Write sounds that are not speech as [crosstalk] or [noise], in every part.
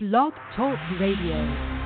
Blog Talk Radio.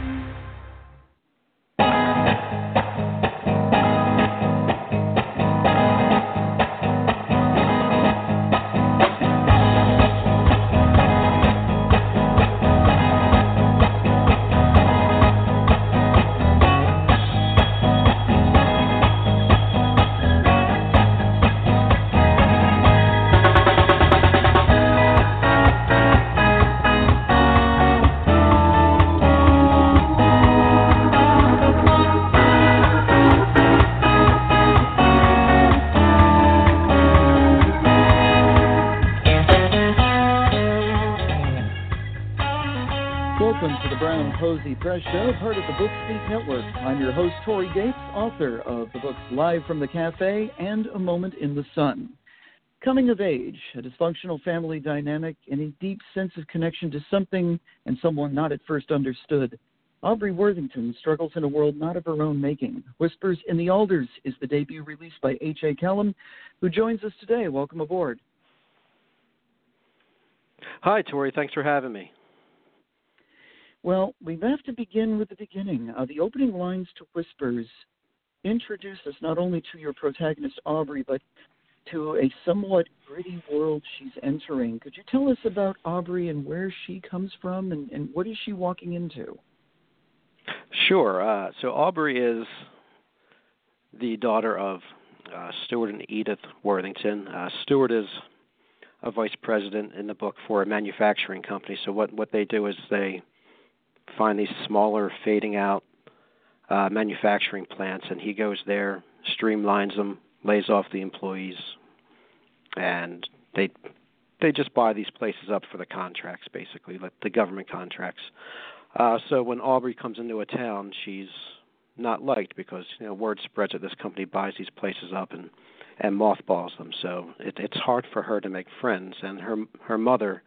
Press Show, part of the Book Speak Network. I'm your host, Tory Gates, author of the books Live from the Cafe and A Moment in the Sun. Coming of age, a dysfunctional family dynamic, and a deep sense of connection to something and someone not at first understood. Aubrey Worthington struggles in a world not of her own making. Whispers in the Alders is the debut released by H.A. Callum, who joins us today. Welcome aboard. Hi, Tori. Thanks for having me. Well, we have to begin with the beginning. Uh, the opening lines to Whispers introduce us not only to your protagonist, Aubrey, but to a somewhat gritty world she's entering. Could you tell us about Aubrey and where she comes from and, and what is she walking into? Sure. Uh, so Aubrey is the daughter of uh, Stuart and Edith Worthington. Uh, Stuart is a vice president in the book for a manufacturing company. So what what they do is they find these smaller, fading out uh, manufacturing plants, and he goes there, streamlines them, lays off the employees, and they they just buy these places up for the contracts, basically, like the government contracts. Uh, so when Aubrey comes into a town, she's not liked because you know word spreads that this company buys these places up and and mothballs them. So it, it's hard for her to make friends, and her her mother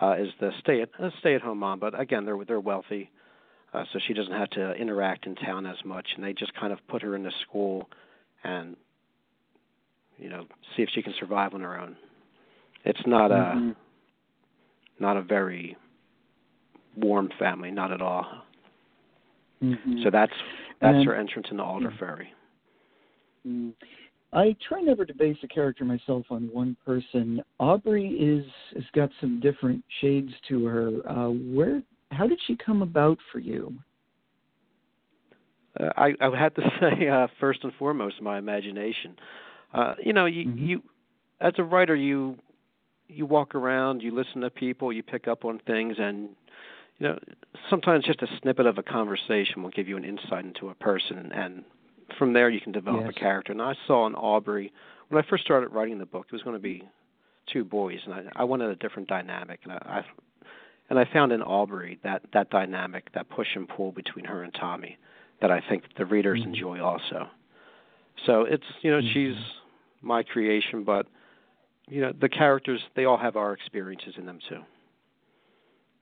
uh, is the stay at a stay at home mom, but again they're they're wealthy, uh, so she doesn't have to interact in town as much, and they just kind of put her into school, and you know see if she can survive on her own. It's not Mhm. a not a very warm family, not at all. Mhm. So that's that's And- her entrance into Alder Ferry. Mm. I try never to base a character myself on one person. Aubrey is has got some different shades to her. Uh, where? How did she come about for you? Uh, I I would have to [laughs] say uh, first and foremost my imagination. Uh, you know, you Mhm. you as a writer you you walk around, you listen to people, you pick up on things, and you know sometimes just a snippet of a conversation will give you an insight into a person, and from there you can develop Yes. a character. And I saw in Aubrey when I first started writing the book, it was going to be two boys, and I, I wanted a different dynamic, and I, I and I found in Aubrey that that dynamic, that push and pull between her and Tommy, that I think the readers Mhm. enjoy also. So it's you know Mhm. she's my creation, but you know the characters they all have our experiences in them too.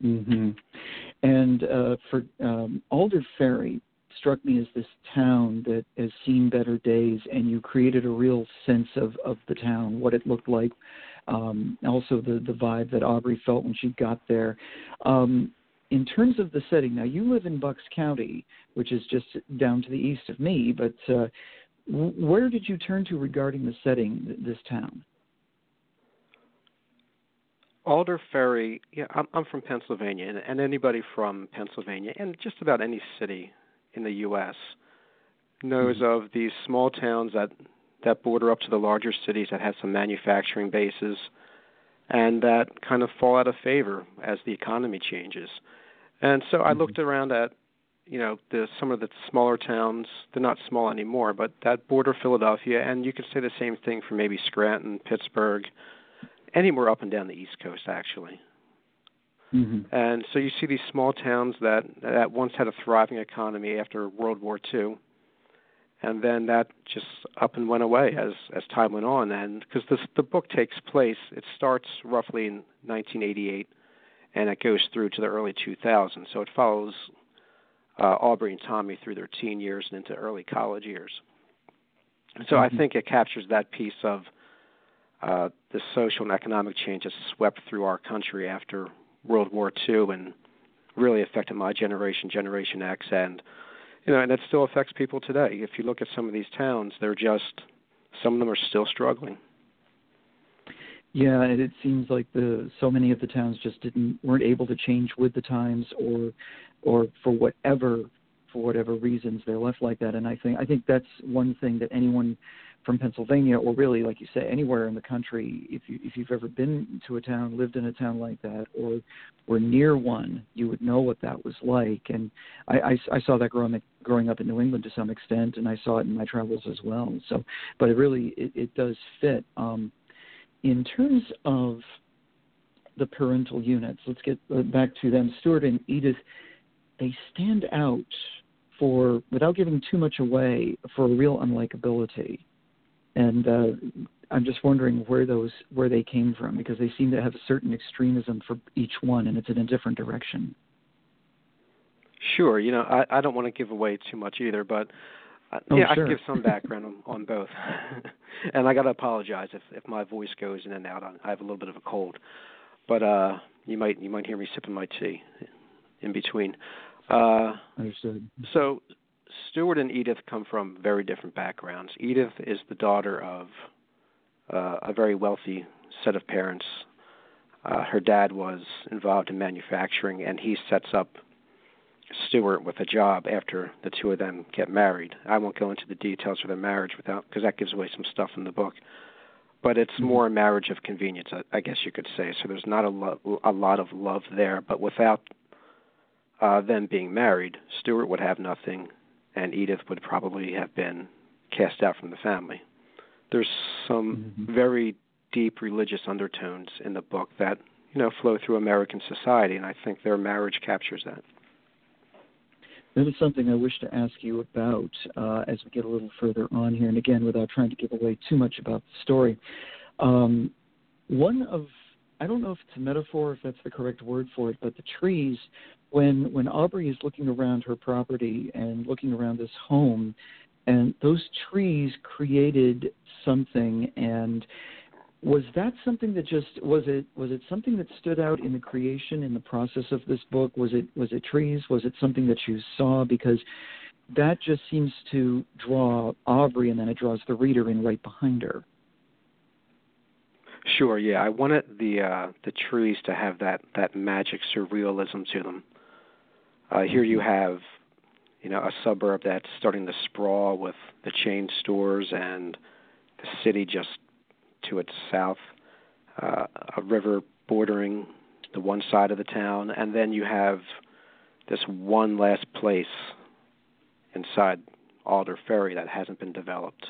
Mm-hmm. And uh, for um, Alder Ferry struck me as this town that has seen better days, and you created a real sense of of the town, what it looked like. Um, also, the the vibe that Aubrey felt when she got there. Um, in terms of the setting, now you live in Bucks County, which is just down to the east of me. But uh, where did you turn to regarding the setting, this town? Alder Ferry, yeah, I'm, I'm from Pennsylvania, and, and anybody from Pennsylvania and just about any city in the U.S. knows Mhm. of these small towns that that border up to the larger cities that have some manufacturing bases, and that kind of fall out of favor as the economy changes. And so I Mhm. looked around at, you know, the some of the smaller towns. They're not small anymore, but that border Philadelphia, and you could say the same thing for maybe Scranton, Pittsburgh, anywhere up and down the East Coast, actually. Hmm And so you see these small towns that that once had a thriving economy after World War II, and then that just up and went away as as time went on. And because this the book takes place, it starts roughly in 1988, and it goes through to the early 2000s. So it follows uh, Aubrey and Tommy through their teen years and into early college years. And so I Mhm. think it captures that piece of uh, the social and economic change that swept through our country after World War II and really affected my generation, Generation X, and you know, and it still affects people today. If you look at some of these towns, they're just some of them are still struggling. Yeah, and it seems like the so many of the towns just didn't weren't able to change with the times, or or for whatever for whatever reasons they're left like that. And I think I think that's one thing that anyone from Pennsylvania, or really, like you say, anywhere in the country, if you if you've ever been to a town, lived in a town like that, or were near one, you would know what that was like. And I, I, I saw that growing growing up in New England to some extent, and I saw it in my travels as well. So, but it really it, it does fit. Um, in terms of the parental units, let's get back to them. Stuart and Edith, they stand out for, without giving too much away, for real unlikability and uh, I'm just wondering where those where they came from because they seem to have a certain extremism for each one, and it's in a different direction. Sure, you know I, I don't want to give away too much either, but uh, oh, yeah, sure. I can give some background on, on both. [laughs] and I got to apologize if if my voice goes in and out. I have a little bit of a cold, but uh, you might you might hear me sipping my tea in between. Uh, Understood. So Stuart and Edith come from very different backgrounds. Edith is the daughter of uh, a very wealthy set of parents. Uh, her dad was involved in manufacturing, and he sets up Stuart with a job after the two of them get married. I won't go into the details of their marriage without because that gives away some stuff in the book. But it's mm-hmm. more a marriage of convenience, I, I guess you could say. So there's not a, lo- a lot of love there. But without uh, them being married, Stuart would have nothing and Edith would probably have been cast out from the family. There's some mm-hmm. very deep religious undertones in the book that you know flow through American society, and I think their marriage captures that. That is something I wish to ask you about uh, as we get a little further on here, and again, without trying to give away too much about the story. Um, one of I don't know if it's a metaphor, if that's the correct word for it, but the trees when when Aubrey is looking around her property and looking around this home, and those trees created something and was that something that just was it was it something that stood out in the creation in the process of this book? Was it was it trees? Was it something that you saw? Because that just seems to draw Aubrey and then it draws the reader in right behind her Sure, yeah. I wanted the uh the trees to have that that magic surrealism to them. Uh, here you have, you know, a suburb that's starting to sprawl with the chain stores and the city just to its south, uh, a river bordering the one side of the town, and then you have this one last place inside Alder Ferry that hasn't been developed,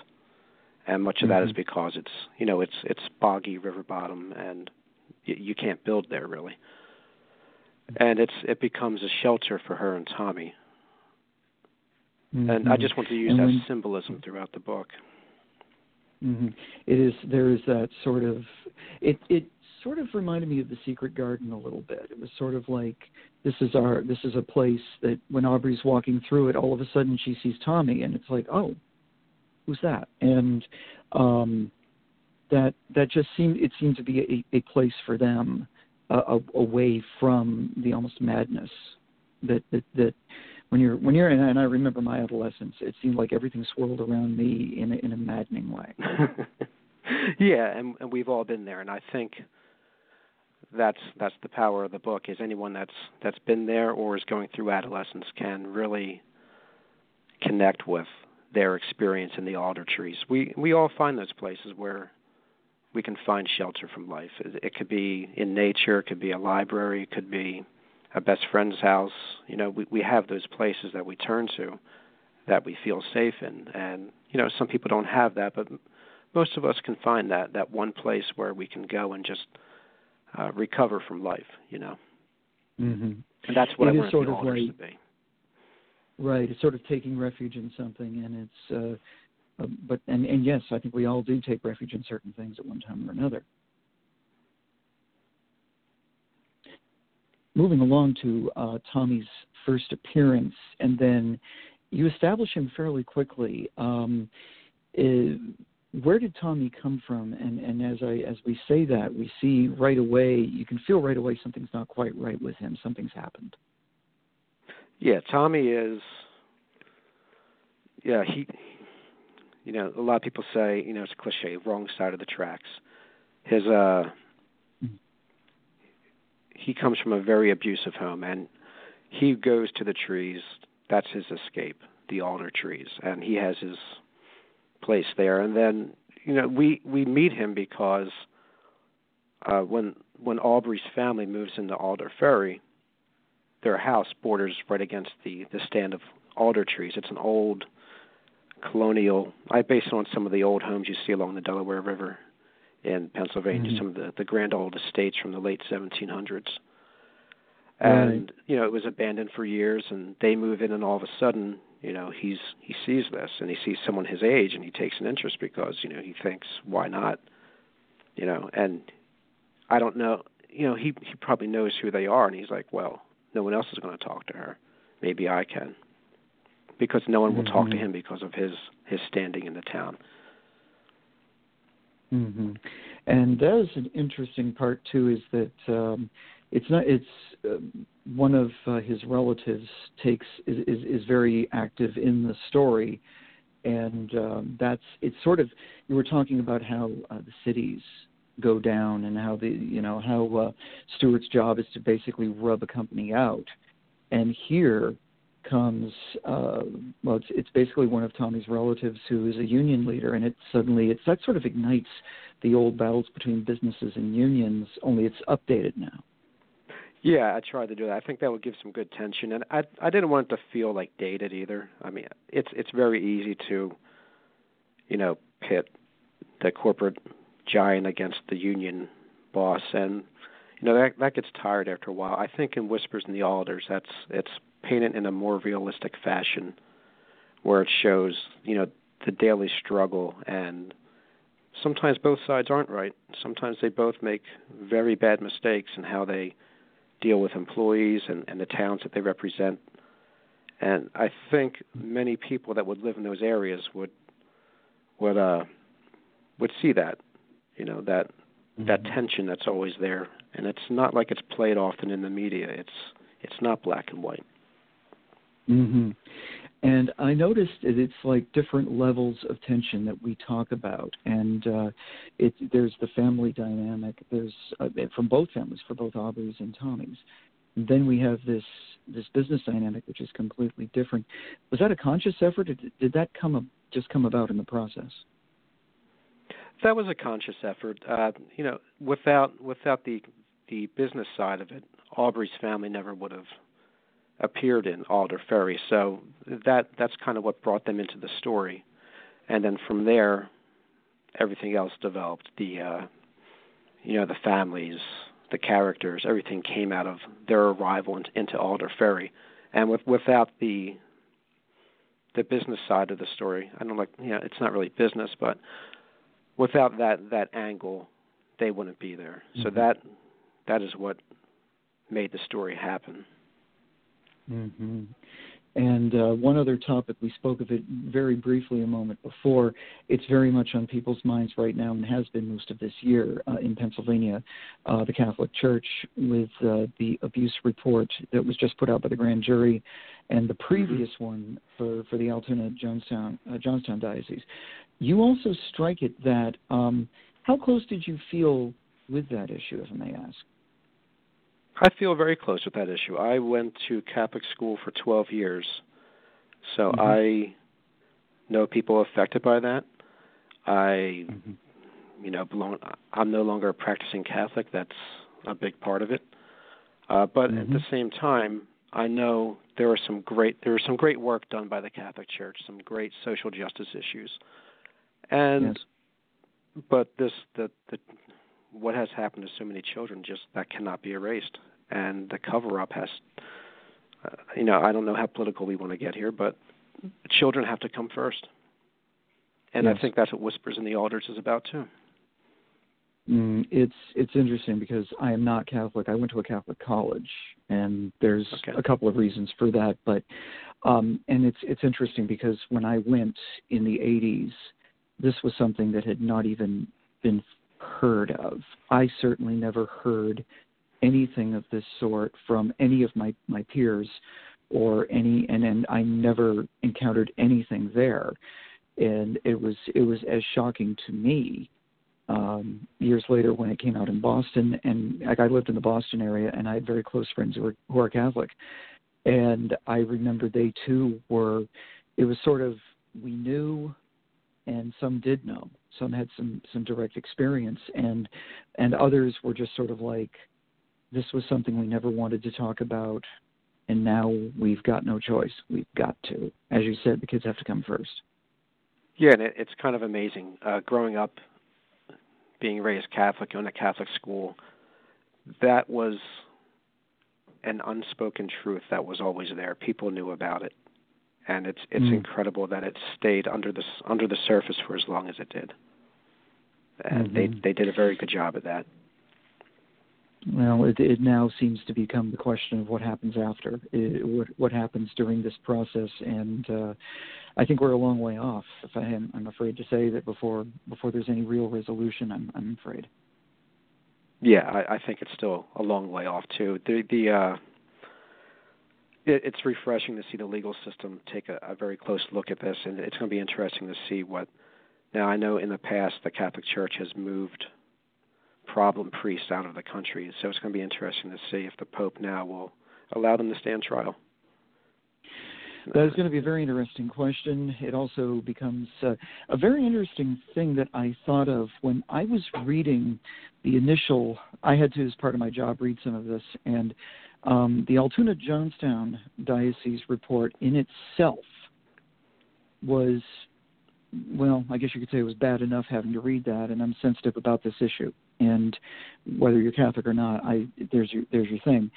and much of that is mm-hmm. because it's you know it's it's boggy river bottom and y- you can't build there really and it's it becomes a shelter for her and Tommy. Mm-hmm. And I just want to use and that when, symbolism throughout the book. Mm-hmm. It is there is that sort of it it sort of reminded me of the Secret Garden a little bit. It was sort of like this is our this is a place that when Aubrey's walking through it, all of a sudden she sees Tommy, and it's like, oh, who's that? And um, that that just seemed it seemed to be a, a place for them uh, away from the almost madness that, that that when you're when you're in and I remember my adolescence it seemed like everything swirled around me in a, in a maddening way. [laughs] yeah, and, and we've all been there and I think that's that's the power of the book is anyone that's that's been there or is going through adolescence can really connect with their experience in the alder trees. We we all find those places where we can find shelter from life. It, could be in nature, it could be a library, it could be a best friend's house. You know, we we have those places that we turn to that we feel safe in, and you know, some people don't have that, but most of us can find that that one place where we can go and just uh, recover from life. You know, mm-hmm. and that's what it I want sort the of like, to be. Right, it's sort of taking refuge in something, and it's. Uh, uh, but and, and yes, I think we all do take refuge in certain things at one time or another. Moving along to uh, Tommy's first appearance, and then you establish him fairly quickly. Um, is, where did Tommy come from? And, and as I as we say that, we see right away. You can feel right away something's not quite right with him. Something's happened. Yeah, Tommy is. Yeah, he. You know, a lot of people say, you know, it's a cliche, wrong side of the tracks. His uh, he comes from a very abusive home, and he goes to the trees. That's his escape, the alder trees, and he has his place there. And then, you know, we we meet him because uh, when when Aubrey's family moves into Alder Ferry, their house borders right against the the stand of alder trees. It's an old colonial. I base it on some of the old homes you see along the Delaware River in Pennsylvania, mm-hmm. some of the the grand old estates from the late 1700s. And right. you know, it was abandoned for years, and they move in, and all of a sudden, you know, he's he sees this, and he sees someone his age, and he takes an interest because you know he thinks, why not? You know, and I don't know. You know, he he probably knows who they are, and he's like, well, no one else is going to talk to her. Maybe I can, because no one will mm-hmm. talk to mm-hmm. him because of his his standing in the town. hmm And that is an interesting part too. Is that um, it's not it's uh, one of uh, his relatives takes is, is is very active in the story, and um, that's it's sort of you were talking about how uh, the cities go down and how the you know how uh, Stuart's job is to basically rub a company out, and here comes uh, well it's it's basically one of Tommy's relatives who is a union leader, and it suddenly it's that sort of ignites the old battles between businesses and unions, only it's updated now. Yeah, I tried to do that. I think that would give some good tension, and I I didn't want it to feel like dated either. I mean, it's it's very easy to, you know, pit the corporate giant against the union boss, and you know that that gets tired after a while. I think in Whispers in the Alders, that's it's painted in a more realistic fashion, where it shows you know the daily struggle and sometimes both sides aren't right. Sometimes they both make very bad mistakes in how they deal with employees and, and the towns that they represent. And I think many people that would live in those areas would would uh would see that you know that mm-hmm. that tension that's always there. And it's not like it's played often in the media. It's it's not black and white. Mhm and i noticed that it's like different levels of tension that we talk about. And uh it there's the family dynamic. There's uh, from both families for both aubrey's and tommy's. Then we have this this business dynamic which is completely different. Was that a conscious effort? Did, did that come up, just come about in the process that was a conscious effort. Uh, you know, without without the the business side of it, Aubrey's family never would have appeared in Alder Ferry. So that that's kind of what brought them into the story, and then from there, everything else developed. The uh, you know the families, the characters, everything came out of their arrival in, into Alder Ferry, and with without the the business side of the story, I don't like you know it's not really business, but without that that angle, they wouldn't be there. Mm-hmm. So that that is what made the story happen. Mm-hmm. And uh, one other topic, we spoke of it very briefly a moment before. It's very much on people's minds right now and has been most of this year uh, in Pennsylvania. Uh, the Catholic Church, with uh, the abuse report that was just put out by the grand jury, and the previous mm-hmm. one for, for the Altoona Johnstown, uh, Johnstown Diocese. You also strike it that um, how close did you feel with that issue, if I may ask? I feel very close with that issue. I went to Catholic school for 12 years, so mm-hmm. I know people affected by that. I, mm-hmm. you know, belong. I'm no longer a practicing Catholic. That's a big part of it. Uh, but mm-hmm. at the mm-hmm. same time, I know there are some great there is some great work done by the Catholic Church, some great social justice issues. And yes. but this the the what has happened to so many children just that cannot be erased, and the cover up has. Uh, you know, I don't know how political we want to get here, but children have to come first, and yes. I think that's what Whispers in the Alders is about too. Mm, it's it's interesting because I am not Catholic. I went to a Catholic college, and there's okay. a couple of reasons for that. But um, and it's it's interesting because when I went in the 80s, this was something that had not even been heard of. I certainly never heard anything of this sort from any of my, my peers or any and and I never encountered anything there and it was it was as shocking to me um years later when it came out in Boston and like I lived in the Boston area and I had very close friends who were who are Catholic and I remember they too were it was sort of we knew and some did know. Some had some some direct experience and and others were just sort of like this was something we never wanted to talk about and now we've got no choice. We've got to. As you said the kids have to come first. Yeah and it, it's kind of amazing. Uh growing up being raised catholic in a catholic school that was an unspoken truth that was always there. People knew about it and it's it's mm. incredible that it stayed under the under the surface for as long as it did and mm-hmm. they they did a very good job at that. Well, it, it now seems to become the question of what happens after, it, what what happens during this process, and uh, I think we're a long way off. If I am, I'm afraid to say that before before there's any real resolution, I'm I'm afraid. Yeah, I, I think it's still a long way off too. The the uh, it, it's refreshing to see the legal system take a, a very close look at this, and it's going to be interesting to see what now, I know in the past the Catholic Church has moved problem priests out of the country, so it's going to be interesting to see if the Pope now will allow them to stand trial. That is going to be a very interesting question. It also becomes uh, a very interesting thing that I thought of when I was reading the initial. I had to, as part of my job, read some of this, and um, the Altoona Johnstown Diocese report in itself was well, I guess you could say it was bad enough having to read that, and I'm sensitive about this issue. And whether you're Catholic or not, I there's your there's your thing.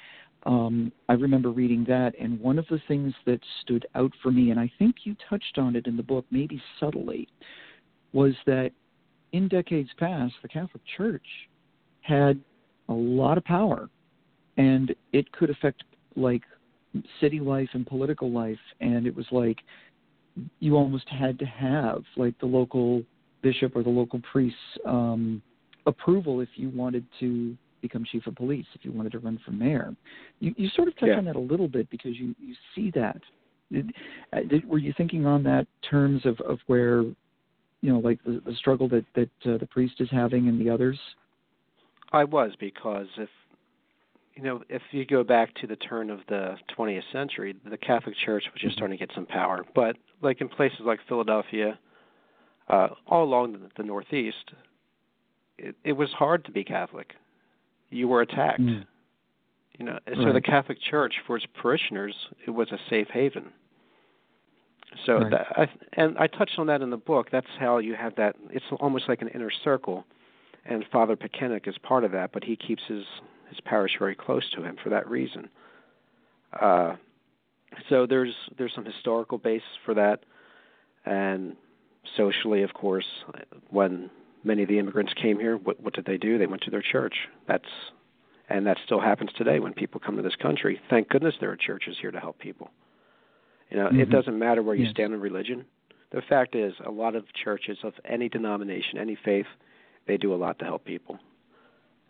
Um, I remember reading that, and one of the things that stood out for me, and I think you touched on it in the book, maybe subtly, was that in decades past, the Catholic Church had a lot of power, and it could affect like city life and political life, and it was like you almost had to have like the local bishop or the local priest's um, approval if you wanted to become chief of police, if you wanted to run for mayor. You, you sort of touch yeah. on that a little bit because you, you see that. Did, uh, did, were you thinking on that terms of, of where, you know, like the, the struggle that, that uh, the priest is having and the others? I was because if you know, if you go back to the turn of the 20th century, the Catholic Church was just starting to get some power. But like in places like Philadelphia, uh, all along the, the Northeast, it, it was hard to be Catholic. You were attacked. Mm. You know, so right. the Catholic Church, for its parishioners, it was a safe haven. So right. that, I, and I touched on that in the book. That's how you have that. It's almost like an inner circle, and Father Pekenik is part of that. But he keeps his his parish very close to him for that reason. Uh, so there's there's some historical base for that, and socially, of course, when many of the immigrants came here, what what did they do? They went to their church. That's and that still happens today when people come to this country. Thank goodness there are churches here to help people. You know, mm-hmm. it doesn't matter where you yes. stand in religion. The fact is, a lot of churches of any denomination, any faith, they do a lot to help people.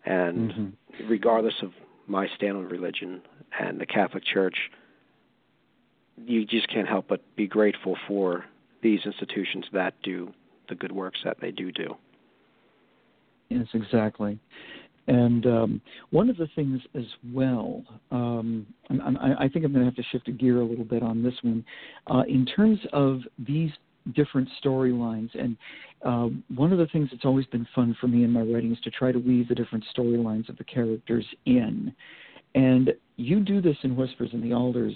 And mm-hmm. regardless of my stand on religion and the Catholic Church, you just can't help but be grateful for these institutions that do the good works that they do do. Yes, exactly. And um, one of the things as well, um, I, I think I'm going to have to shift a gear a little bit on this one. Uh, in terms of these different storylines. And uh, one of the things that's always been fun for me in my writing is to try to weave the different storylines of the characters in. And you do this in Whispers and the Alders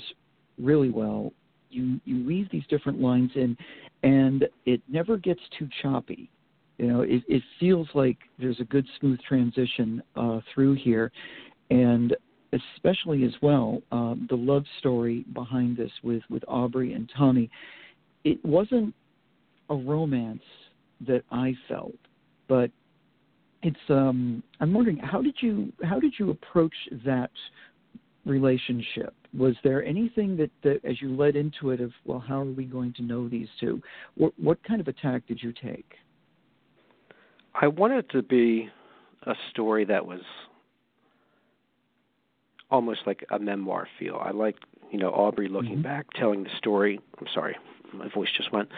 really well. You you weave these different lines in, and it never gets too choppy. You know, it, it feels like there's a good smooth transition uh, through here, and especially as well um, the love story behind this with with Aubrey and Tommy. It wasn't a romance that I felt, but it's um I'm wondering how did you how did you approach that relationship? Was there anything that, that as you led into it of well how are we going to know these two? What what kind of attack did you take? I wanted to be a story that was almost like a memoir feel. I like you know Aubrey looking mm-hmm. back, telling the story. I'm sorry, my voice just went.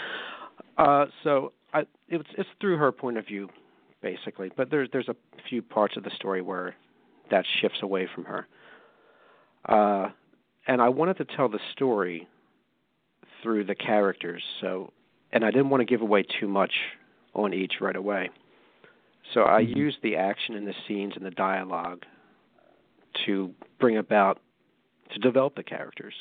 Uh, so I, it's it's through her point of view, basically. But there's there's a few parts of the story where that shifts away from her. Uh, and I wanted to tell the story through the characters. So, and I didn't want to give away too much on each right away. So I mm-hmm. used the action and the scenes and the dialogue to bring about to develop the characters,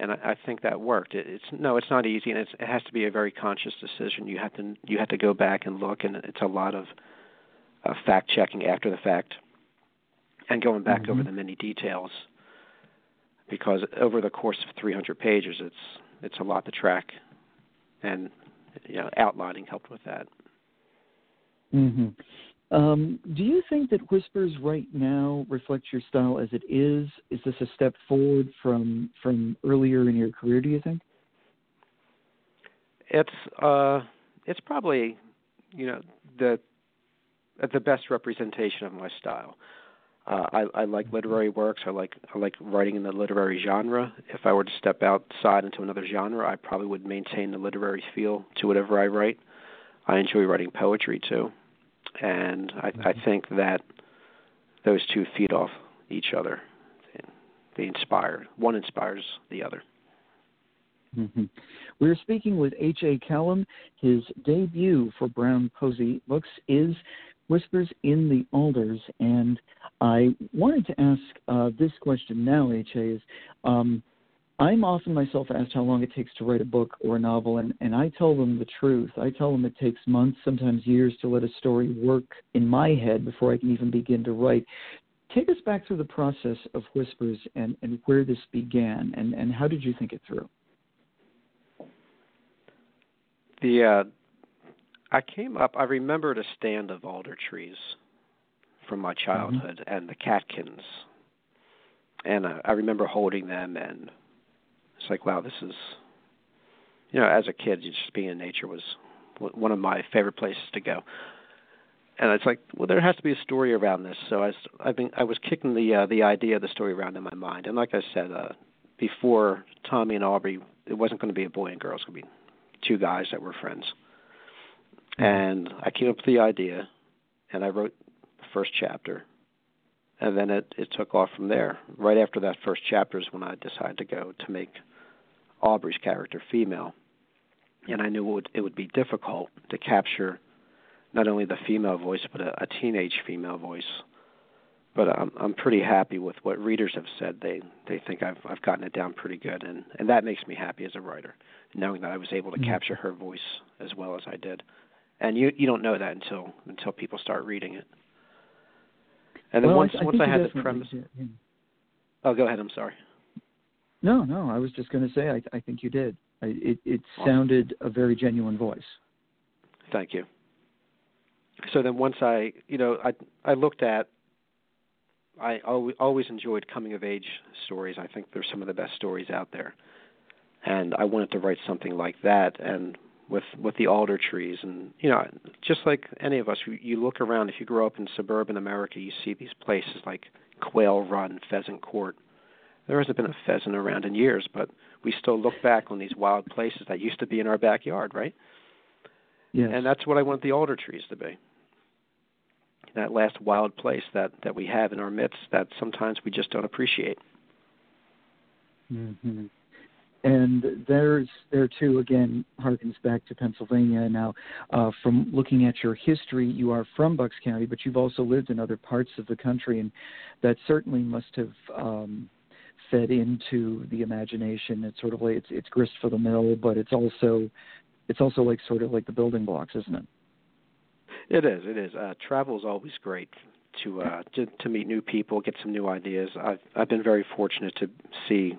and I, I think that worked. It, it's no, it's not easy, and it's, it has to be a very conscious decision. You have to you have to go back and look, and it's a lot of uh, fact checking after the fact, and going back mm-hmm. over the many details. Because over the course of 300 pages, it's it's a lot to track, and you know, outlining helped with that. Mm-hmm. Um, do you think that Whispers right now reflects your style as it is? Is this a step forward from from earlier in your career? Do you think? It's uh, it's probably you know the the best representation of my style. Uh, I, I like literary works. I like I like writing in the literary genre. If I were to step outside into another genre, I probably would maintain the literary feel to whatever I write. I enjoy writing poetry too, and I, I mm-hmm. think that those two feed off each other. They inspire. One inspires the other. Mm-hmm. We're speaking with H.A. Callum. His debut for Brown Posey Books is Whispers in the Alders. And I wanted to ask uh, this question now, H.A. is um, I'm often myself asked how long it takes to write a book or a novel, and, and I tell them the truth. I tell them it takes months, sometimes years, to let a story work in my head before I can even begin to write. Take us back through the process of Whispers and, and where this began, and, and how did you think it through? The uh, I came up. I remembered a stand of alder trees from my mm-hmm. childhood, mm-hmm. and the catkins, and uh, I remember holding them and it's like, wow, this is, you know, as a kid, just being in nature was one of my favorite places to go. And it's like, well, there has to be a story around this. So I, was, I've been, I was kicking the uh, the idea of the story around in my mind. And like I said, uh, before Tommy and Aubrey, it wasn't going to be a boy and girl. It was going to be two guys that were friends. Mm-hmm. And I came up with the idea, and I wrote the first chapter and then it it took off from there. Right after that first chapter is when I decided to go to make Aubrey's character female, and I knew it would, it would be difficult to capture not only the female voice but a, a teenage female voice. But I'm I'm pretty happy with what readers have said. They they think I've I've gotten it down pretty good, and and that makes me happy as a writer, knowing that I was able to mm-hmm. capture her voice as well as I did. And you you don't know that until until people start reading it. And then well, once I, I once I had the premise. Yeah. Oh, go ahead. I'm sorry. No, no. I was just going to say I, I think you did. I, it it sounded a very genuine voice. Thank you. So then once I, you know, I I looked at. I always always enjoyed coming of age stories. I think they're some of the best stories out there, and I wanted to write something like that. And with with the alder trees and you know just like any of us you, you look around if you grow up in suburban america you see these places like quail run pheasant court there hasn't been a pheasant around in years but we still look back on these wild places that used to be in our backyard right yes. and that's what i want the alder trees to be that last wild place that that we have in our midst that sometimes we just don't appreciate Mm-hmm. and there's there too again harkens back to Pennsylvania. Now, uh, from looking at your history, you are from Bucks County, but you've also lived in other parts of the country, and that certainly must have um, fed into the imagination. It's sort of like it's, it's grist for the mill, but it's also it's also like sort of like the building blocks, isn't it? It is. It is. Uh, travel is always great to uh to, to meet new people, get some new ideas. I've I've been very fortunate to see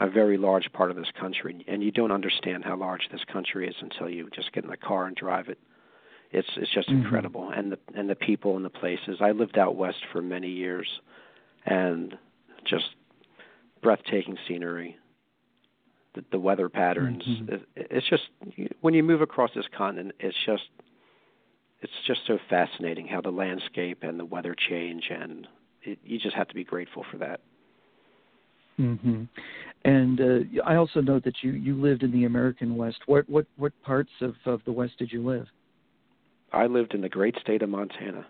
a very large part of this country, and you don't understand how large this country is until you just get in the car and drive it. It's it's just mm-hmm. incredible, and the and the people and the places. I lived out west for many years, and just breathtaking scenery. The, the weather patterns. Mm-hmm. It, it's just when you move across this continent, it's just it's just so fascinating how the landscape and the weather change, and it, you just have to be grateful for that. Mm-hmm. And uh, I also know that you you lived in the American West. What what what parts of of the West did you live? I lived in the great state of Montana.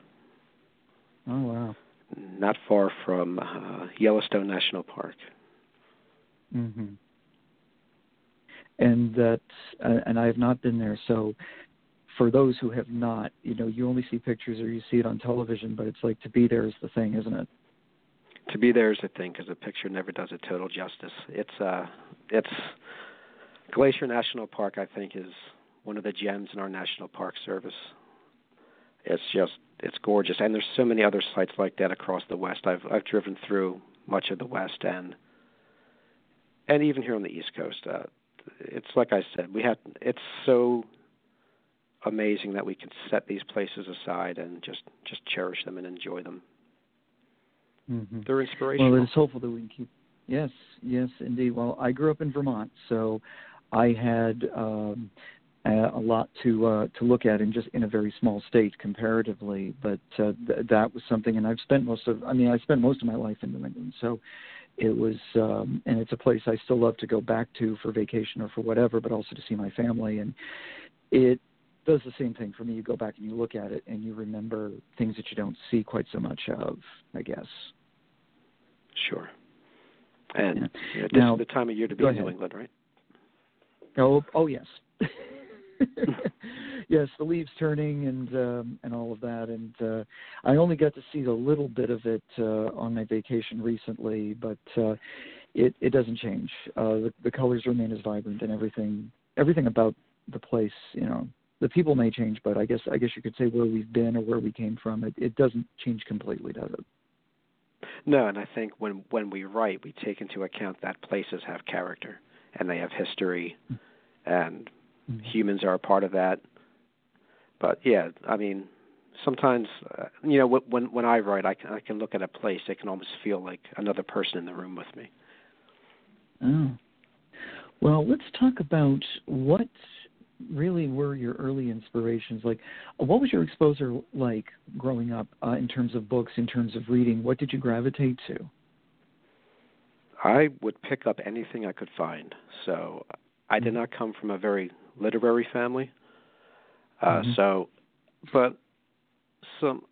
Oh wow. Not far from uh, Yellowstone National Park. Mhm. And that uh, and I have not been there so for those who have not, you know, you only see pictures or you see it on television, but it's like to be there is the thing, isn't it? To be there is the thing because a picture never does it total justice. It's uh, it's Glacier National Park. I think is one of the gems in our national park service. It's just it's gorgeous, and there's so many other sites like that across the West. I've I've driven through much of the West and and even here on the East Coast. Uh, it's like I said, we have it's so amazing that we can set these places aside and just just cherish them and enjoy them. Mm-hmm. They're inspirational. Well, it is hopeful that we can keep. Yes, yes, indeed. Well, I grew up in Vermont, so I had um, a lot to uh, to look at in just in a very small state comparatively. But uh, th- that was something, and I've spent most of. I mean, I spent most of my life in New England, so it was, um, and it's a place I still love to go back to for vacation or for whatever, but also to see my family. And it does the same thing for me. You go back and you look at it and you remember things that you don't see quite so much of, I guess. Sure. And Yeah. yeah, this Now- is the time of year to be in New. England, right? Oh, oh yes. [laughs] [laughs] yes, the leaves turning and um, and all of that, and uh, I only got to see a little bit of it uh, on my vacation recently, but uh, it it doesn't change. Uh, the, the colors remain as vibrant, and everything everything about the place, you know, the people may change, but I guess I guess you could say where we've been or where we came from, it, it doesn't change completely, does it? No, and I think when when we write, we take into account that places have character and they have history, and humans are a part of that. But yeah, I mean, sometimes uh, you know when when I write, I can I can look at a place, it can almost feel like another person in the room with me. Oh. Well, let's talk about what really were your early inspirations. Like, what was your exposure like growing up uh, in terms of books, in terms of reading? What did you gravitate to? I would pick up anything I could find. So I did not come from a very literary family. Uh, Mhm. So, but some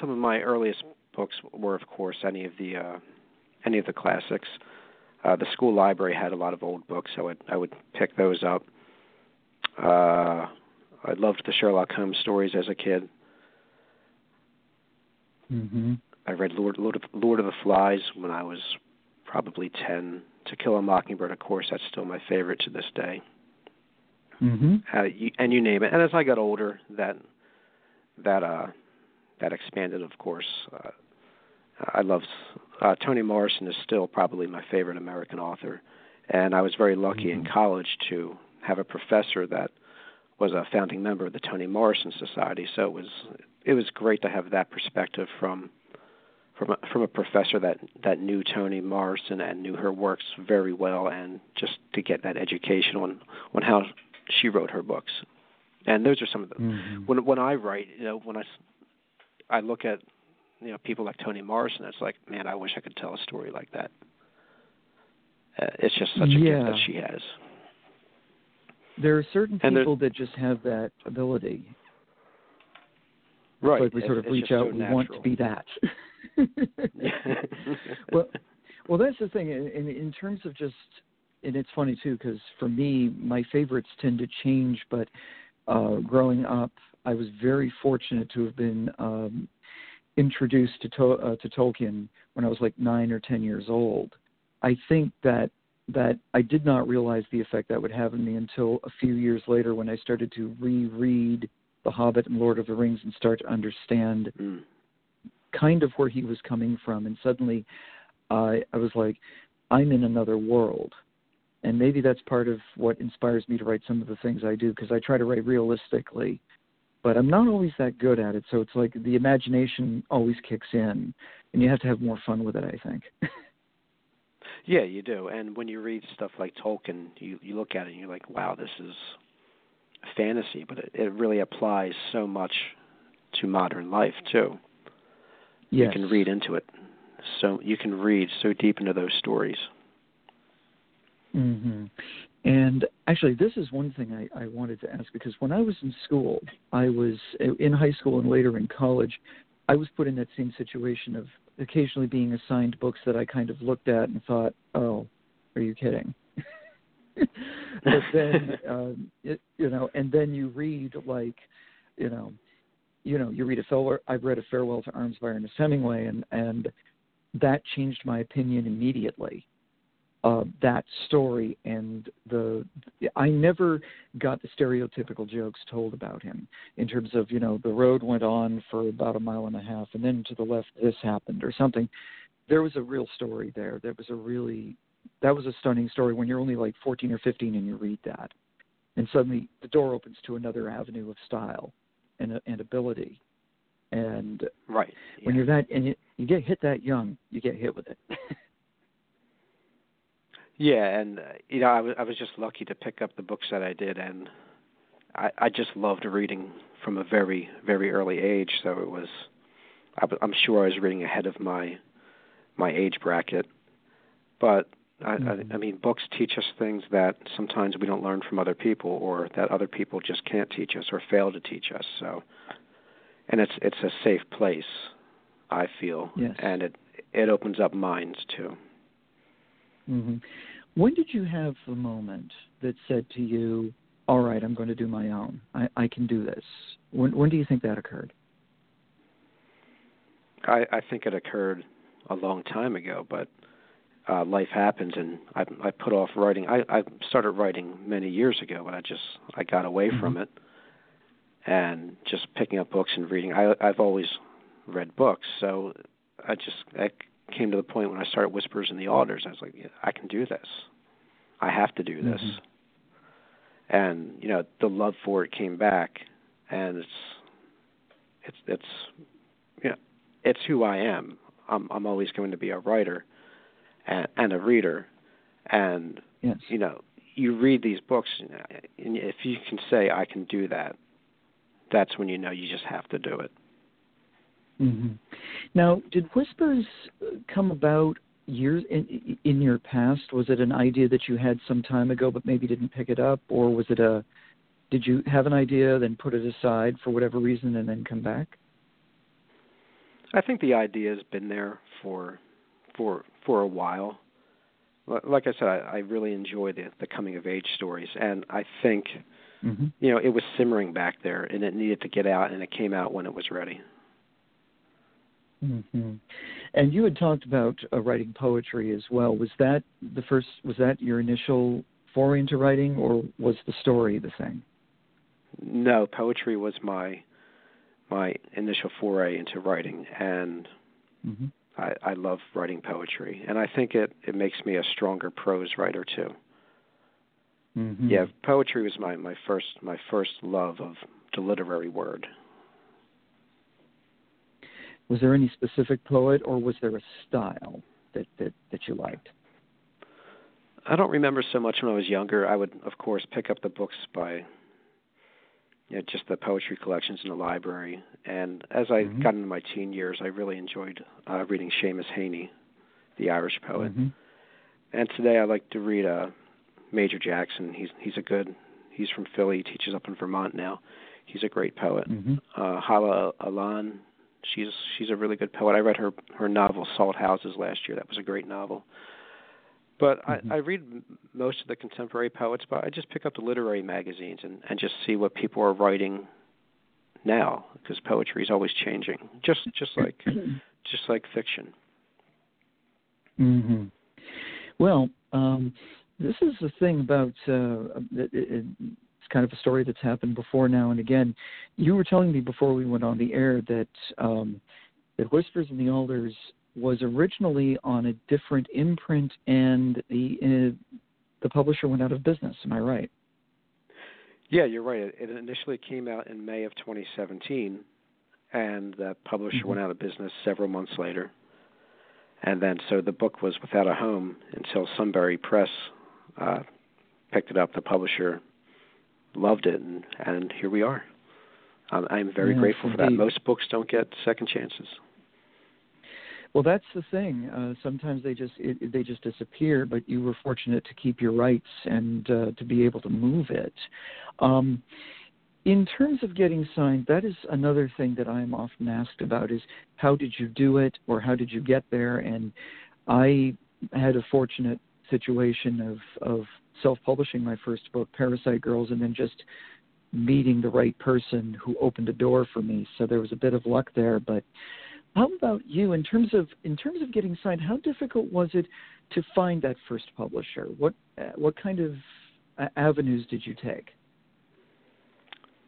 some of my earliest books were, of course, any of the uh, any of the classics. Uh, the school library had a lot of old books, so I would I would pick those up. Uh, I loved the Sherlock Holmes stories as a kid. Mm-hmm. I read Lord Lord of, Lord of the Flies when I was probably ten. To Kill a Mockingbird, of course, that's still my favorite to this day. Mm-hmm. Uh, you, and you name it. And as I got older, that that uh, that expanded, of course. Uh, I love uh, Toni Morrison is still probably my favorite American author, and I was very lucky in Mhm. college to have a professor that was a founding member of the Toni Morrison Society. So it was it was great to have that perspective from from a, from a professor that that knew Toni Morrison and knew her works very well, and just to get that education on on how she wrote her books. And those are some of the Mm-hmm. when when I write, you know, when I I look at you know people like Toni Morrison, it's like, man, I wish I could tell a story like that. Uh, it's just such a gift that she has. There are certain And people that just have that ability. Right. Like we sort It's- of reach out, so we want to be that. [laughs] [laughs] [laughs] well, well, that's the thing. In, in, in terms of just, and it's funny too, because for me, my favorites tend to change. But uh, growing up, I was very fortunate to have been um, introduced to, to uh, to Tolkien when I was like nine or ten years old. I think that that I did not realize the effect that would have on me until a few years later when I started to reread The Hobbit and Lord of the Rings and start to understand Mm. kind of where he was coming from and suddenly I I was like I'm in another world and maybe that's part of what inspires me to write some of the things I do because I try to write realistically but I'm not always that good at it so it's like the imagination always kicks in and you have to have more fun with it I think [laughs] Yeah, you do. And when you read stuff like Tolkien, you you look at it and you're like, wow, this is fantasy, but it, it really applies so much to modern life too. yes You can read into it. So you can read so deep into those stories. Mm-hmm. And actually, this is one thing I, I wanted to ask because when I was in school, I was in high school and later in college, I was put in that same situation of occasionally being assigned books that I kind of looked at and thought, "Oh, are you kidding?" [laughs] but then, [laughs] um, it, you know, and then you read like, you know, you know, you read a farewell. I've read a Farewell to Arms by Ernest Hemingway, and and that changed my opinion immediately uh, that story and the I never got the stereotypical jokes told about him in terms of you know the road went on for about a mile and a half and then to the left this happened or something. There was a real story there. That was a really that was a stunning story when you're only like 14 or 15 and you read that, and suddenly the door opens to another avenue of style and and ability. And right when you're that and you, you get hit that young, you get hit with it. [laughs] Yeah, and uh, you know, I was I was just lucky to pick up the books that I did, and I I just loved reading from a very very early age. So it was, I, I'm sure I was reading ahead of my my age bracket, but I, mm-hmm. I, I mean, books teach us things that sometimes we don't learn from other people, or that other people just can't teach us or fail to teach us. So, and it's it's a safe place, I feel, yes. and it it opens up minds too. Mm-hmm. When did you have the moment that said to you, "All right, I'm going to do my own. I, I can do this"? When when do you think that occurred? I, I think it occurred a long time ago, but uh, life happens, and I, I put off writing. I, I started writing many years ago, but I just I got away mm-hmm. from it, and just picking up books and reading. I, I've always read books, so I just I came to the point when I started Whispers in the Alders. I was like, yeah, I can do this. I have to do this. Mm-hmm. And you know, the love for it came back, and it's it's it's you know, it's who I am. I'm I'm always going to be a writer and, and a reader, and yes. you know, you read these books, and if you can say I can do that, that's when you know you just have to do it. Mm-hmm. Now, did Whispers come about years in, in your past? Was it an idea that you had some time ago but maybe didn't pick it up, or was it a did you have an idea then put it aside for whatever reason and then come back? I think the idea has been there for for for a while. Like I said, I, I really enjoy the the coming of age stories, and I think mm-hmm. you know it was simmering back there, and it needed to get out, and it came out when it was ready. Mm-hmm. And you had talked about uh, writing poetry as well. Was that the first? Was that your initial foray into writing, or was the story the thing? No, poetry was my my initial foray into writing, and mm-hmm. I, I love writing poetry, and I think it it makes me a stronger prose writer too. Mm-hmm. Yeah, poetry was my my first my first love of the literary word. Was there any specific poet, or was there a style that that, that you liked? I don't remember so much when I was younger. I would, of course, pick up the books by you know, just the poetry collections in the library. And as I mm-hmm. got into my teen years, I really enjoyed uh, reading Seamus Heaney, the Irish poet. Mm-hmm. And today I like to read uh, Major Jackson. He's he's a good. He's from Philly. He teaches up in Vermont now. He's a great poet. Mm-hmm. Uh, Hala Alyan She's she's a really good poet. I read her her novel Salt Houses last year. That was a great novel. But mm-hmm. I, I read most of the contemporary poets, but I just pick up the literary magazines and, and just see what people are writing now, because poetry is always changing, just just like [clears throat] just like fiction. Mm-hmm. Well, um, this is the thing about uh, it, it, kind of a story that's happened before now and again. You were telling me before we went on the air that um, that Whispers in the Alders was originally on a different imprint, and the uh, the publisher went out of business. Am I right? Yeah, you're right. It initially came out in May of 2017, and the publisher mm-hmm. went out of business several months later. And then, so the book was without a home until Sunbury Press uh, picked it up. The publisher loved it, and, and here we are. Um, I'm very yes, grateful indeed. for that. Most books don't get second chances. Well, that's the thing. Uh, sometimes they just it, they just disappear, but you were fortunate to keep your rights and uh, to be able to move it. Um, in terms of getting signed, that is another thing that I am often asked about: is how did you do it, or how did you get there? And I had a fortunate situation of of self-publishing my first book, Parasite Girls, and then just meeting the right person who opened a door for me. So there was a bit of luck there, but how about you in terms of in terms of getting signed? How difficult was it to find that first publisher? What uh, what kind of uh, avenues did you take?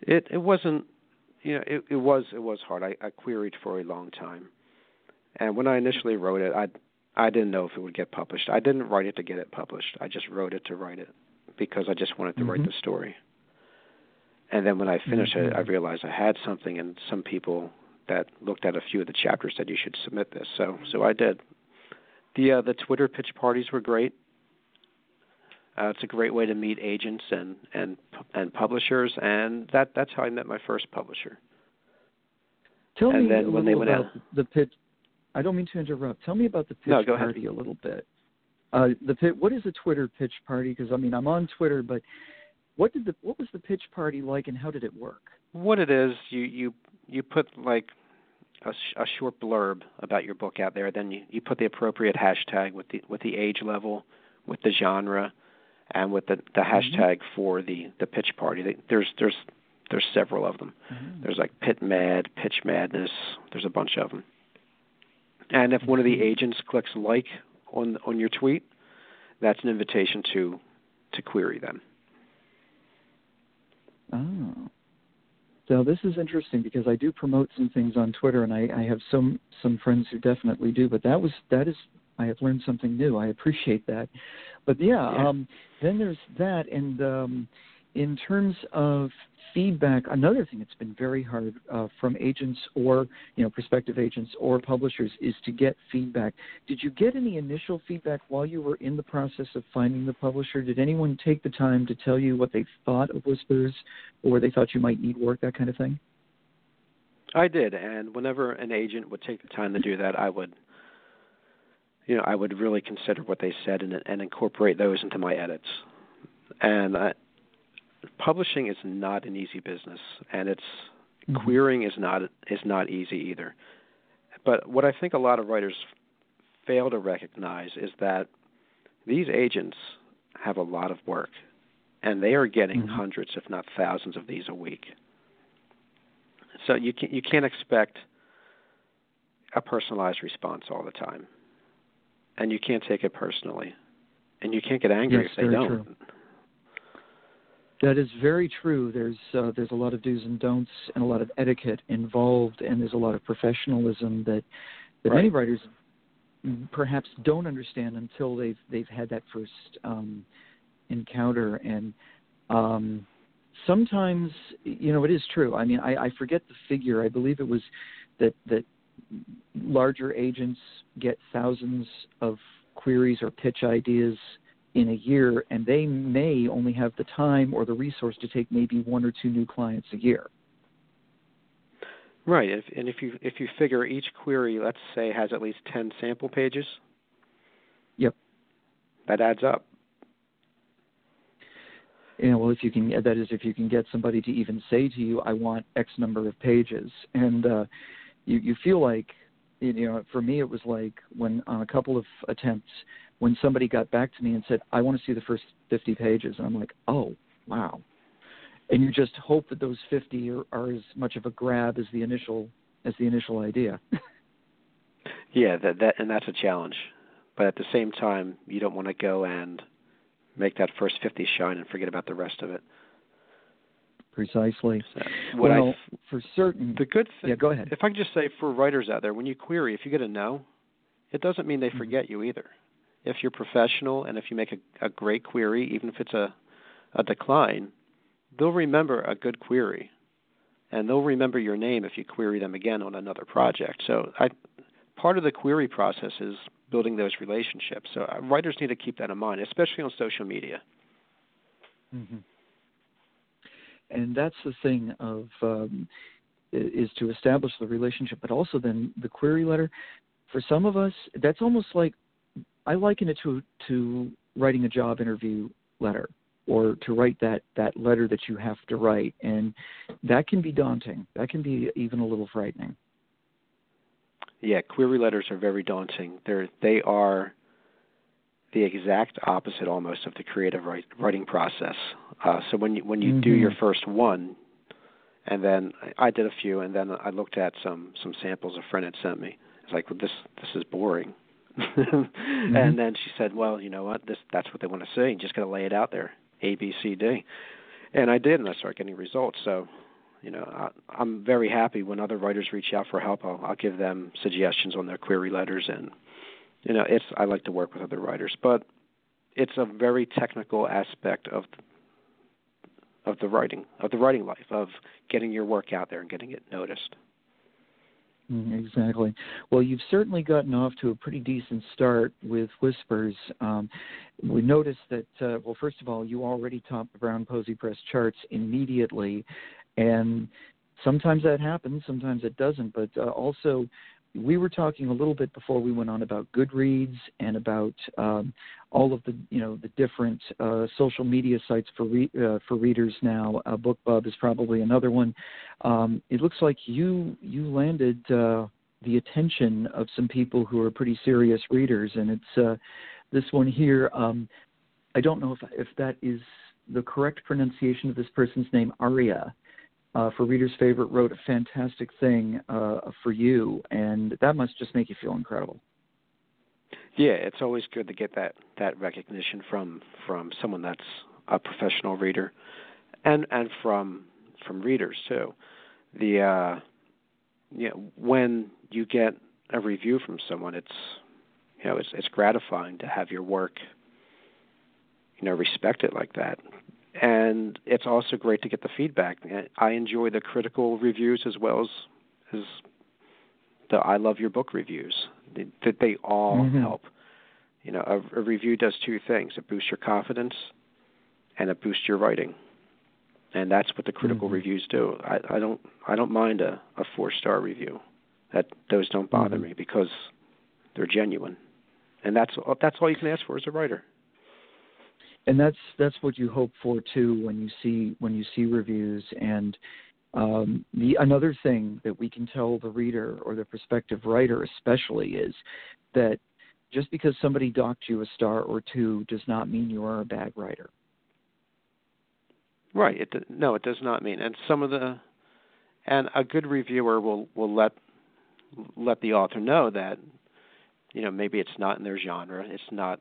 It it wasn't you know it, it was it was hard. I, I queried for a long time, and when I initially wrote it, I I didn't know if it would get published. I didn't write it to get it published. I just wrote it to write it because I just wanted to mm-hmm. write the story. And then when I finished mm-hmm. it, I realized I had something, and some people that looked at a few of the chapters said you should submit this. So so I did. The uh, the Twitter pitch parties were great. Uh, it's a great way to meet agents and and and publishers, and that that's how I met my first publisher. Tell and me then a when they about went out, the pitch. I don't mean to interrupt. Tell me about the pitch no, party ahead. a little bit. Uh, the pit, what is a Twitter pitch party? Because I mean, I'm on Twitter, but what did the what was the pitch party like, and how did it work? What it is, you you you put like a, a short blurb about your book out there. Then you, you put the appropriate hashtag with the with the age level, with the genre, and with the the mm-hmm. hashtag for the the pitch party. There's there's there's several of them. Mm-hmm. There's like Pit Mad, Pitch Madness. There's a bunch of them. And if one of the mm-hmm. agents clicks like on on your tweet, that's an invitation to to query them. Oh. So this is interesting because I do promote some things on Twitter, and I, I have some some friends who definitely do. But that was that is I have learned something new. I appreciate that. But yeah, yeah. Um, then there's that, and um, in terms of feedback, another thing that's been very hard uh, from agents or you know prospective agents or publishers is to get feedback. Did you get any initial feedback while you were in the process of finding the publisher? Did anyone take the time to tell you what they thought of Whispers, or they thought you might need work, that kind of thing? I did, and whenever an agent would take the time to do that, I would, you know, I would really consider what they said and, and incorporate those into my edits. And I, publishing is not an easy business, and it's mm-hmm. querying is not is not easy either. But what I think a lot of writers fail to recognize is that these agents have a lot of work, and they are getting mm-hmm. hundreds, if not thousands, of these a week. So you can you can't expect a personalized response all the time, and you can't take it personally, and you can't get angry yes, if they don't. True. That is very true. There's uh, there's a lot of do's and don'ts and a lot of etiquette involved, and there's a lot of professionalism that that right. many writers perhaps don't understand until they've they've had that first um, encounter. And um, sometimes, you know, it is true. I mean, I, I forget the figure. I believe it was that that larger agents get thousands of queries or pitch ideas in a year, and they may only have the time or the resource to take maybe one or two new clients a year. Right, if, and if you if you figure each query, let's say, has at least ten sample pages. Yep. That adds up. Yeah, well, if you can, that is, if you can get somebody to even say to you, "I want X number of pages," and uh, you you feel like, you know, for me, it was like when on a couple of attempts, when somebody got back to me and said, "I want to see the first 50 pages," and I'm like, "Oh, wow!" And you just hope that those 50 are, are as much of a grab as the initial as the initial idea. [laughs] yeah, that that and that's a challenge, but at the same time, you don't want to go and make that first 50 shine and forget about the rest of it. Precisely. So, well, I, for certain. The good thing. Yeah, go ahead. If I could just say, for writers out there, when you query, if you get a no, it doesn't mean they mm-hmm. forget you either if you're professional and if you make a, a great query, even if it's a, a decline, they'll remember a good query, and they'll remember your name if you query them again on another project. So I, part of the query process is building those relationships. So uh, writers need to keep that in mind, especially on social media. Mm-hmm. And that's the thing of um, is to establish the relationship, but also then the query letter for some of us, that's almost like I liken it to to writing a job interview letter or to write that that letter that you have to write. And that can be daunting. That can be even a little frightening. Yeah query letters are very daunting. They're they are the exact opposite almost of the creative write, writing process. Uh, so when you when you mm-hmm. do your first one and then I did a few and then I looked at some some samples a friend had sent me. It's like well, this this is boring [laughs] mm-hmm. and then she said well you know what this that's what they want to see you just got to lay it out there a, B, C, D. And I did, and I started getting results. So, you know, I, I'm very happy when other writers reach out for help. I'll, I'll give them suggestions on their query letters, and you know, it's I like to work with other writers, but it's a very technical aspect of of the writing of the writing life of getting your work out there and getting it noticed. Mm-hmm, exactly. Well, you've certainly gotten off to a pretty decent start with Whispers. Um, we noticed that, uh, well, first of all, you already topped the Brown Posey Press charts immediately, and sometimes that happens, sometimes it doesn't. But uh, also, we were talking a little bit before we went on about Goodreads and about um, all of the you know the different uh, social media sites for re- uh, for readers now. Uh, BookBub is probably another one. Um, it looks like you you landed uh, the attention of some people who are pretty serious readers, and it's uh, this one here. Um, I don't know if if that is the correct pronunciation of this person's name, Arya uh, for Readers' Favorite wrote a fantastic thing uh, for you, and that must just make you feel incredible. Yeah, it's always good to get that that recognition from from someone that's a professional reader, and and from from readers too. The uh, know, when you get a review from someone, it's you know it's it's gratifying to have your work you know respected like that and it's also great to get the feedback. I enjoy the critical reviews as well as as the I love your book reviews. That they all mm-hmm. help. You know, a, a review does two things: it boosts your confidence, and it boosts your writing. And that's what the critical mm-hmm. reviews do. I, I don't I don't mind a, a four star review. That those don't bother mm-hmm. me because they're genuine, and that's that's all you can ask for as a writer and that's that's what you hope for too when you see when you see reviews. And um, the another thing that we can tell the reader or the prospective writer especially is that just because somebody docked you a star or two does not mean you are a bad writer. Right. It no it does not mean. And some of the and a good reviewer will will let let the author know that you know maybe it's not in their genre. It's not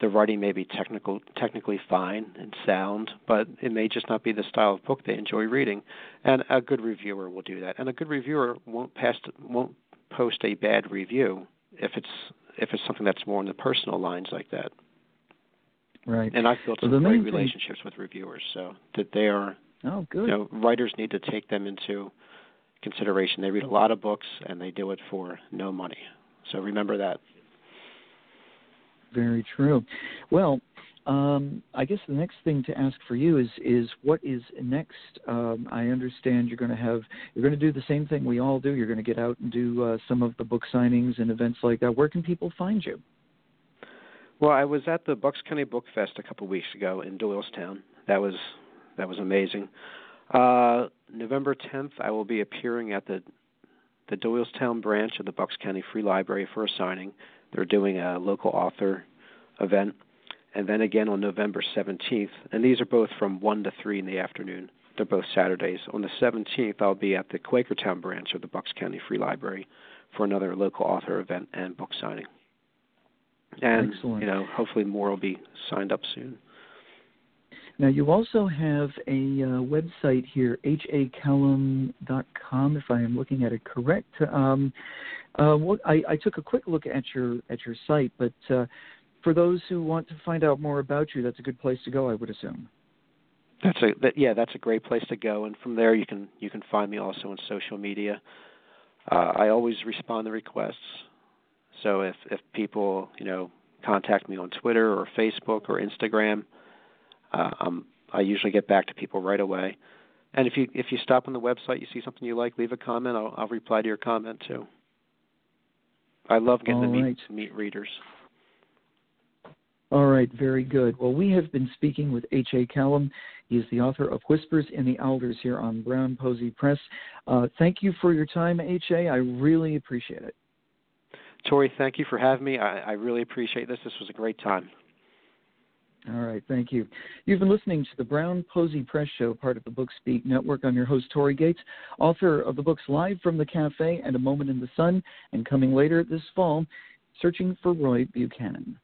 the writing may be technical, technically fine and sound, but it may just not be the style of book they enjoy reading. And a good reviewer will do that. And a good reviewer won't pass, won't post a bad review if it's if it's something that's more in the personal lines like that. Right. And I've built some well, great relationships with reviewers, so that they are. Oh, good. You know, writers need to take them into consideration. They read a lot of books, and they do it for no money. So remember that very true. Well, um, I guess the next thing to ask for you is is what is next. Um, I understand you're going to have you're going to do the same thing we all do. You're going to get out and do uh, some of the book signings and events like that. Where can people find you? Well, I was at the Bucks County Book Fest a couple of weeks ago in Doylestown. That was that was amazing. Uh, November 10th, I will be appearing at the the Doylestown branch of the Bucks County Free Library for a signing. They're doing a local author event. And then again on November 17th, and these are both from 1 to 3 in the afternoon. They're both Saturdays. On the 17th, I'll be at the Quakertown branch of the Bucks County Free Library for another local author event and book signing. And Excellent. you know, hopefully more will be signed up soon. Now, you also have a uh, website here, hacallum.com, if I am looking at it correct. Um, uh, what, I, I, took a quick look at your at your site, but uh, for those who want to find out more about you, that's a good place to go, I would assume. That's a that, yeah, that's a great place to go, and from there you can you can find me also on social media. Uh, I always respond to requests, so if if people you know contact me on Twitter or Facebook or Instagram, uh, um, I usually get back to people right away. And if you if you stop on the website, you see something you like, leave a comment. I'll, I'll reply to your comment too. I love getting All to meet, right. meet readers. All right, very good. Well, we have been speaking with H.A. Callum. He is the author of Whispers in the Alders here on Brown Posey Press. Uh, thank you for your time, H.A. I really appreciate it. Tory, thank you for having me. I, I really appreciate this. This was a great time. All right, thank you. You've been listening to the Brown Posey Press Show, part of the Bookspeak Network. I'm your host, Tory Gates, author of the books Live from the Cafe and A Moment in the Sun, and coming later this fall, Searching for Roy Buchanan.